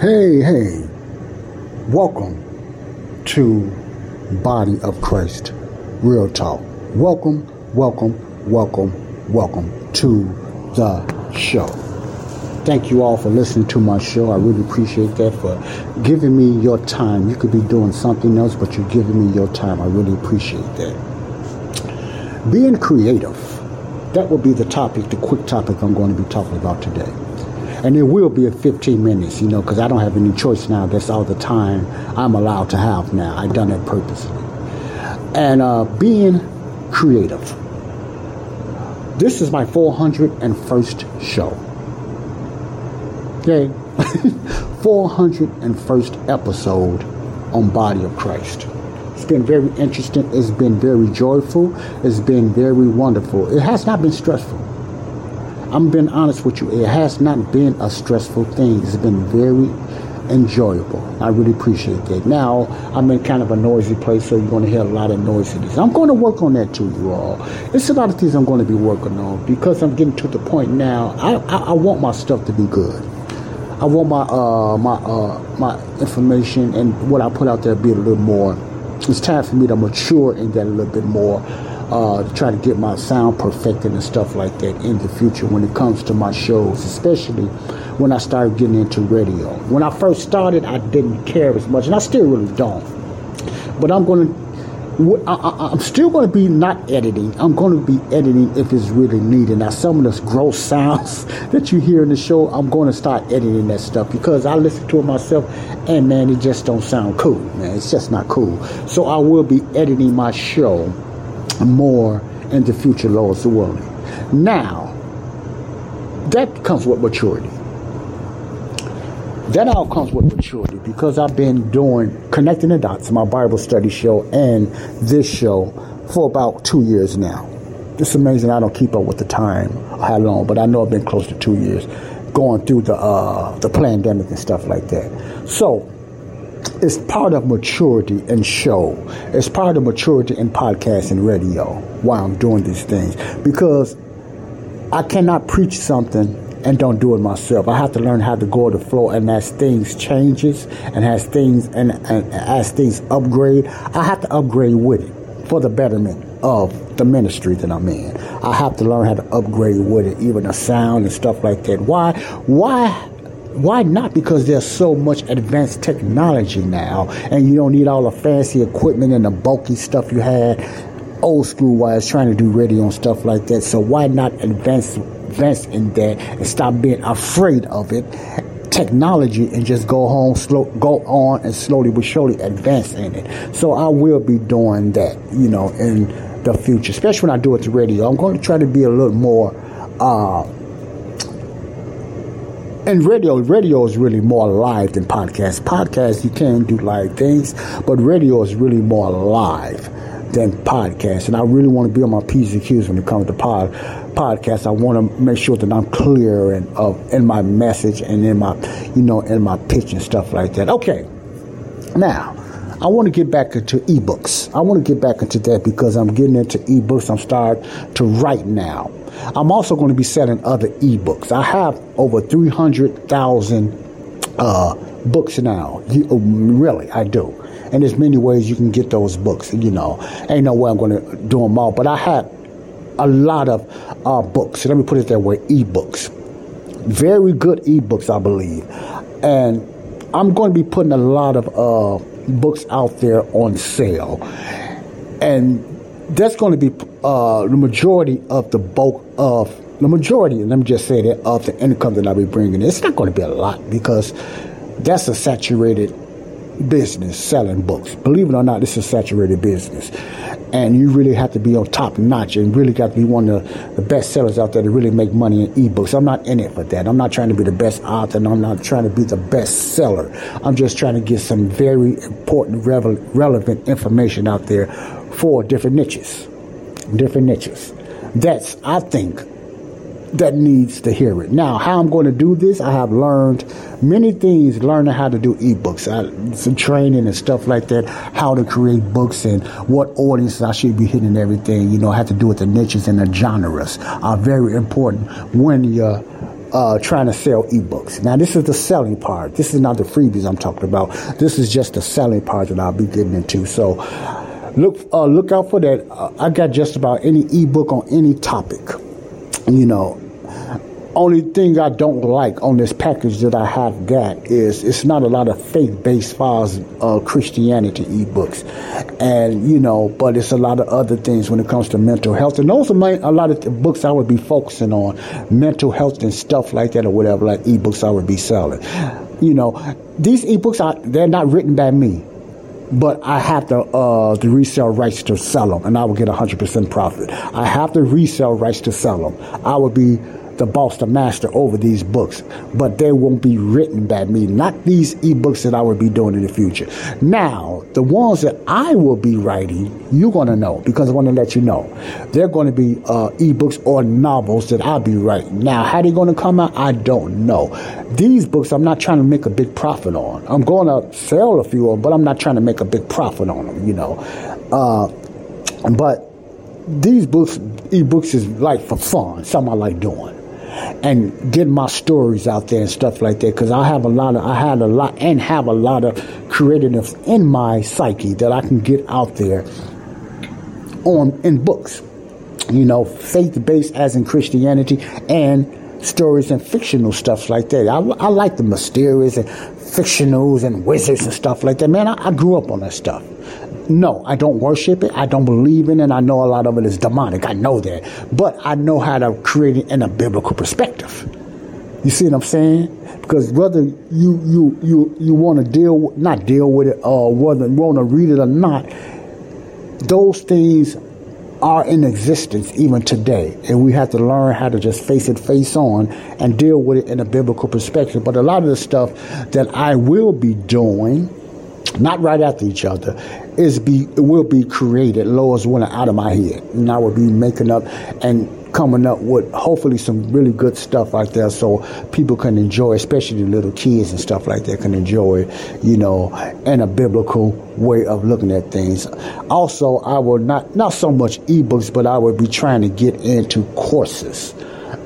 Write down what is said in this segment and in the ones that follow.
Hey, hey, welcome to Body of Christ Real Talk. Welcome, welcome, welcome, welcome to the show. Thank you all for listening to my show. I really appreciate that for giving me your time. You could be doing something else, but you're giving me your time. I really appreciate that. Being creative. That will be the topic, the quick topic I'm going to be talking about today. And it will be at 15 minutes, you know, because I don't have any choice now. That's all the time I'm allowed to have now. I've done it purposely. And uh, being creative. This is my 401st show. Okay? 401st episode on Body of Christ. It's been very interesting. It's been very joyful. It's been very wonderful. It has not been stressful. I'm being honest with you. It has not been a stressful thing. It's been very enjoyable. I really appreciate that. Now, I'm in kind of a noisy place, so you're going to hear a lot of noises. I'm going to work on that too, you all. It's a lot of things I'm going to be working on because I'm getting to the point now. I, I, I want my stuff to be good. I want my uh, my uh, my information and what I put out there to be a little more. It's time for me to mature in that a little bit more. Uh, to try to get my sound perfected and stuff like that in the future when it comes to my shows, especially when I started getting into radio. When I first started, I didn't care as much, and I still really don't. But I'm going to I, am still going to be not editing. I'm going to be editing if it's really needed. Now, some of those gross sounds that you hear in the show, I'm going to start editing that stuff because I listen to it myself, and man, it just don't sound cool. Man, it's just not cool. So I will be editing my show more in the future, Lord's willing. Now, that comes with maturity that all comes with maturity because I've been doing connecting the dots, my Bible study show and this show for about two years now. It's amazing I don't keep up with the time how long, but I know I've been close to two years going through the uh, the pandemic and stuff like that. So it's part of maturity and show. It's part of maturity in podcast and radio while I'm doing these things because I cannot preach something and don't do it myself. I have to learn how to go to the flow, and as things changes and as things and, and as things upgrade, I have to upgrade with it for the betterment of the ministry that I'm in. I have to learn how to upgrade with it, even the sound and stuff like that. Why? Why? Why not? Because there's so much advanced technology now, and you don't need all the fancy equipment and the bulky stuff you had old school wise trying to do radio and stuff like that. So why not advance invest in that and stop being afraid of it. Technology and just go home slow go on and slowly but surely advance in it. So i will be doing that you know in the future especially when i do it to radio. I'm going to try to be a little more uh and radio radio is really more live than podcast. Podcast you can do live things but radio is really more live than podcast. And I really want to be on my P's and Q's when it comes to pod, podcast. I want to make sure that I'm clear and uh, in my message and in my, you know, in my pitch and stuff like that. Okay. Now, I want to get back into ebooks. I want to get back into that because I'm getting into ebooks. I'm starting to write now. I'm also going to be selling other ebooks. I have over 300,000 uh, books now. Really, I do. And there's many ways you can get those books. You know, ain't no way I'm going to do them all. But I have a lot of uh, books. Let me put it that way: ebooks, very good ebooks, I believe. And I'm going to be putting a lot of uh, books out there on sale, and that's going to be uh, the majority of the bulk of the majority. Let me just say that of the income that I'll be bringing. It's not going to be a lot because that's a saturated business selling books. Believe it or not, it's a saturated business. and you really have to be on top notch and really got to be one of the, best sellers out there to really make money in ebooks. I'm not in it for that. I'm not trying to be the best author and I'm not trying to be the best seller. I'm just trying to get some very important, relevant information out there for different niches. Different niches. That's, I think, that needs to hear it. Now, how I'm going to do this, I have learned many things learning how to do ebooks, I, some training and stuff like that, how to create books and what audiences I should be hitting everything. You know, I have to do with the niches and the genres are very important when you're uh, trying to sell ebooks. Now, this is the selling part. This is not the freebies I'm talking about. This is just the selling part that I'll be getting into. So, look uh, look out for that. Uh, I got just about any ebook on any topic. You know, only thing I don't like on this package that I have got is it's not a lot of faith-based files of Christianity ebooks, and you know, but it's a lot of other things when it comes to mental health, and those are my, a lot of books I would be focusing on, mental health and stuff like that, or whatever, like ebooks I would be selling. You know, these ebooks are they're not written by me but I have the uh, the resale rights to sell them, and I will get 100% profit. I have the resale rights to sell them. I will be the boss, the master over these books, but they won't be written by me. Not these ebooks that I will be doing in the future. Now, the ones that I will be writing, you're going to know because I want to let you know. They're going to be uh, ebooks or novels that I'll be writing. Now, how they're going to come out, I don't know. These books, I'm not trying to make a big profit on. I'm going to sell a few of them, but I'm not trying to make a big profit on them, you know. Uh, but these books, ebooks is like for fun, something I like doing and get my stories out there and stuff like that because I have a lot of I had a lot and have a lot of creativeness in my psyche that I can get out there on in books. You know faith based as in Christianity and stories and fictional stuff like that. I, I like the mysterious and fictionals and wizards and stuff like that. Man I, I grew up on that stuff no, I don't worship it. I don't believe in it. I know a lot of it is demonic. I know that. But I know how to create it in a biblical perspective. You see what I'm saying? Because whether you you you you want to deal not deal with it or whether you want to read it or not, those things are in existence even today, and we have to learn how to just face it face on and deal with it in a biblical perspective. But a lot of the stuff that I will be doing not right after each other, is be it will be created. Lord's willing out of my head, and I will be making up and coming up with hopefully some really good stuff like there so people can enjoy, especially the little kids and stuff like that, can enjoy, you know, in a biblical way of looking at things. Also, I will not not so much ebooks, but I will be trying to get into courses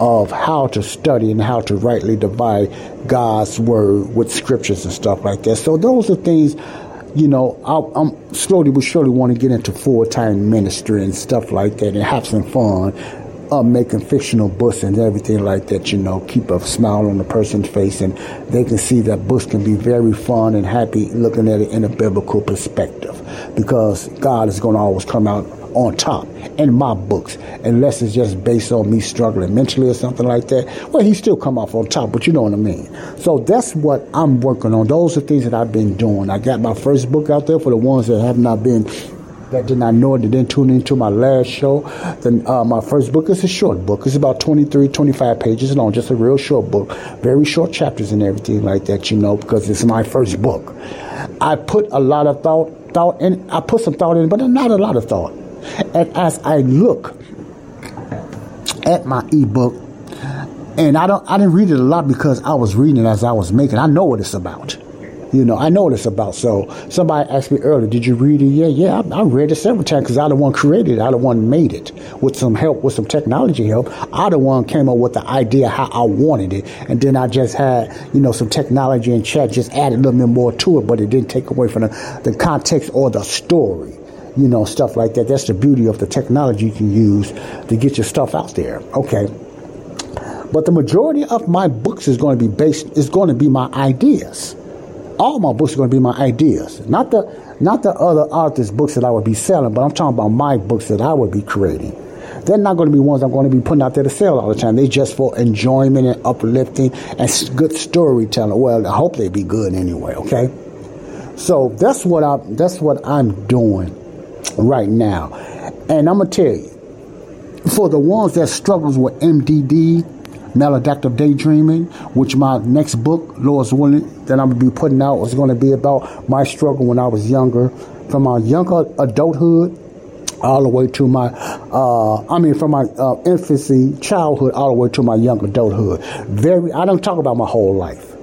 of how to study and how to rightly divide God's word with scriptures and stuff like that. So those are things, you know, I, am slowly but surely want to get into full time ministry and stuff like that and have some fun. Uh, making fictional books and everything like that, you know, keep a smile on the person's face and they can see that books can be very fun and happy looking at it in a biblical perspective because God is going to always come out on top in my books, unless it's just based on me struggling mentally or something like that. Well, he still come off on top, but you know what I mean. So that's what I'm working on. Those are things that I've been doing. I got my first book out there for the ones that have not been that did not know it, that didn't tune into my last show. Then uh, my first book is a short book. It's about 23, 25 pages long, just a real short book. Very short chapters and everything like that, you know, because it's my first book. I put a lot of thought, thought, and I put some thought in, but not a lot of thought. And as I look at my ebook, and I don't I didn't read it a lot because I was reading it as I was making. I know what it's about. You know, I know what it's about. So somebody asked me earlier, did you read it? Yeah, yeah, I, I read it several times because I the one created it. I the one made it with some help, with some technology help. I the one came up with the idea how I wanted it. And then I just had, you know, some technology and chat just added a little bit more to it, but it didn't take away from the, the context or the story you know, stuff like that. That's the beauty of the technology you can use to get your stuff out there. Okay. But the majority of my books is going to be based is going to be my ideas. All my books are going to be my ideas, not the not the other artists' books that I would be selling, but I'm talking about my books that I would be creating. They're not going to be ones I'm going to be putting out there to sell all the time. They're just for enjoyment and uplifting and good storytelling. Well, I hope they be good anyway. Okay, so that's what I that's what I'm doing right now. And I'm gonna tell you, for the ones that struggles with MDD, maladaptive daydreaming, which my next book, Lord's willing, that I'm gonna be putting out is gonna be about my struggle when I was younger, from my younger adulthood all the way to my, uh, I mean, from my uh, infancy, childhood, all the way to my young adulthood. Very, I don't talk about my whole life.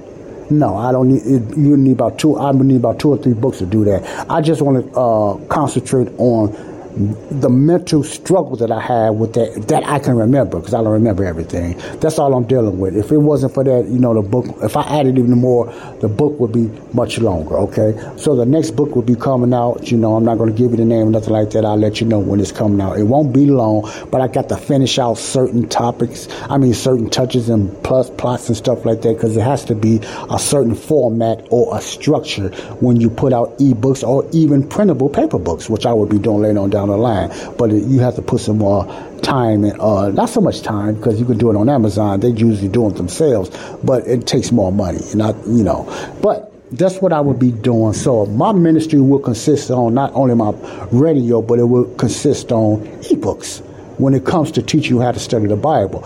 No, I don't need. You need about two. I need about two or three books to do that. I just want to uh, concentrate on the mental struggle that I had with that that I can remember because I don't remember everything. That's all I'm dealing with. If it wasn't for that, you know, the book. If I added even more, the book would be much longer. Okay, so the next book will be coming out. You know, I'm not going to give you the name nothing like that. I'll let you know when it's coming out. It won't be long, but I got to finish out certain topics. I mean, certain touches and plus plots and stuff like that because it has to be a certain format or a structure when you put out ebooks or even printable paper books, which I will be doing later on down down the line. But you have to put some more time and uh, not so much time because you can do it on Amazon. They usually do it themselves, but it takes more money. Not you know, but that's what I would be doing. So my ministry will consist on not only my radio, but it will consist on ebooks when it comes to teaching you how to study the Bible.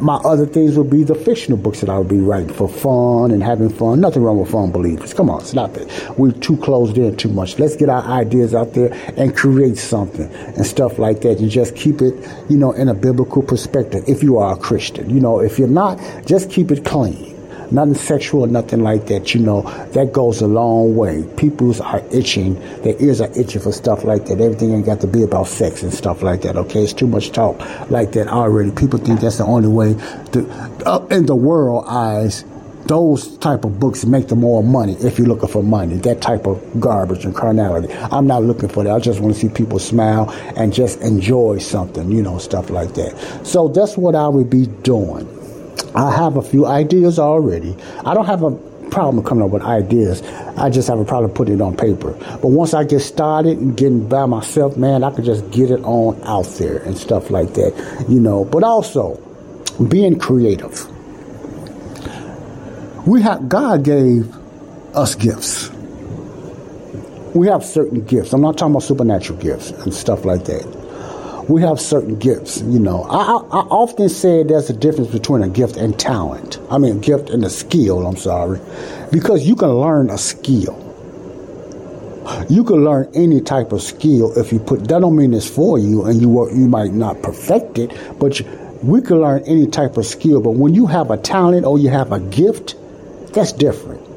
My other things would be the fictional books that I would be writing for fun and having fun. Nothing wrong with fun, believers. Come on, stop it. We're too closed in too much. Let's get our ideas out there and create something and stuff like that and just keep it, you know, in a biblical perspective if you are a Christian. You know, if you're not, just keep it clean nothing sexual nothing like that. You know, that goes a long way. People's are itching, their ears are itching for stuff like that. Everything ain't got to be about sex and stuff like that. Okay, it's too much talk like that already. People think that's the only way to, up in the world eyes. Those type of books make the more money if you're looking for money. That type of garbage and carnality. I'm not looking for that. I just want to see people smile and just enjoy something, you know, stuff like that. So that's what I would be doing. I have a few ideas already. I don't have a problem coming up with ideas. I just have a problem putting it on paper. But once I get started and getting by myself, man, I can just get it on out there and stuff like that, you know. But also, being creative. We have God gave us gifts. We have certain gifts. I'm not talking about supernatural gifts and stuff like that we have certain gifts. You know, I, I, often say there's a difference between a gift and talent. I mean, a gift and a skill. I'm sorry, because you can learn a skill. You can learn any type of skill if you put. That don't mean it's for you, and you you might not perfect it, but you, we can learn any type of skill. But when you have a talent or you have a gift, that's different.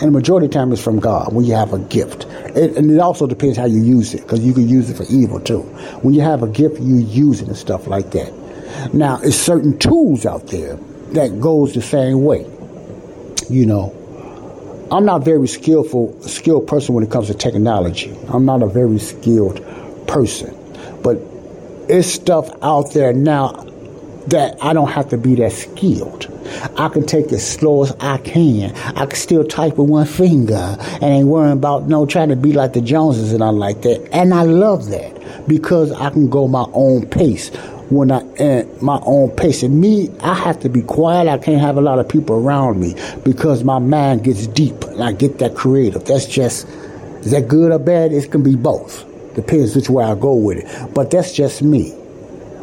And the majority of the time it's from God when you have a gift. It, and it also depends how you use it, because you can use it for evil too. When you have a gift, you use it and stuff like that. Now, it's certain tools out there that goes the same way. You know, I'm not very skillful, skilled person when it comes to technology. I'm not a very skilled person, but it's stuff out there now that I don't have to be that skilled. I can take as slow as I can. I can still type with one finger and ain't worrying about no trying to be like the Joneses and all like that. And I love that because I can go my own pace when I at my own pace. And me, I have to be quiet. I can't have a lot of people around me because my mind gets deep and I get that creative. That's just is that good or bad? It can be both. Depends which way I go with it. But that's just me.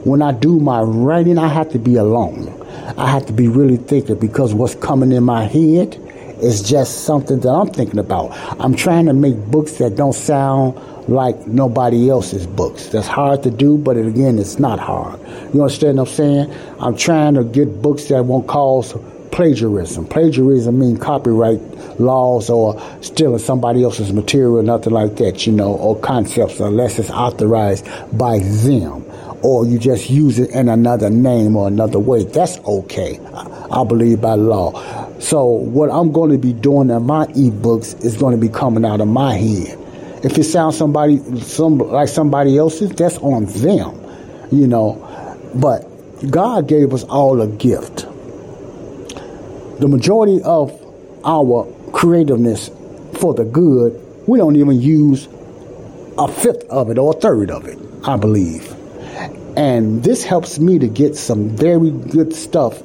When I do my writing, I have to be alone. I have to be really thinking because what's coming in my head is just something that I'm thinking about. I'm trying to make books that don't sound like nobody else's books. That's hard to do, but again, it's not hard. You understand what I'm saying? I'm trying to get books that won't cause plagiarism. Plagiarism means copyright laws or stealing somebody else's material, nothing like that, you know, or concepts unless it's authorized by them or you just use it in another name or another way. That's okay. I believe by law. So what I'm going to be doing in my ebooks is going to be coming out of my head. If it sounds somebody some like somebody else's, that's on them, you know. But God gave us all a gift. The majority of our creativeness for the good, we don't even use a fifth of it or a third of it, I believe. And this helps me to get some very good stuff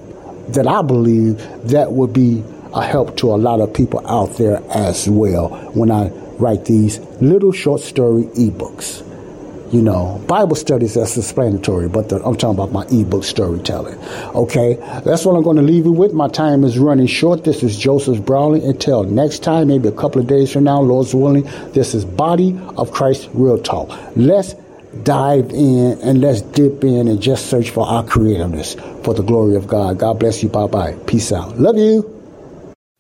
that I believe that would be a help to a lot of people out there as well when I write these little short story ebooks. You know, Bible studies that's explanatory, but the, I'm talking about my ebook storytelling. Okay, that's what I'm going to leave you with. My time is running short. This is Joseph Brownlee. Until next time, maybe a couple of days from now, Lord's willing, this is Body of Christ Real Talk. Let's dive in and let's dip in and just search for our creativeness for the glory of God. God bless you. Bye bye. Peace out. Love you.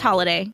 holiday.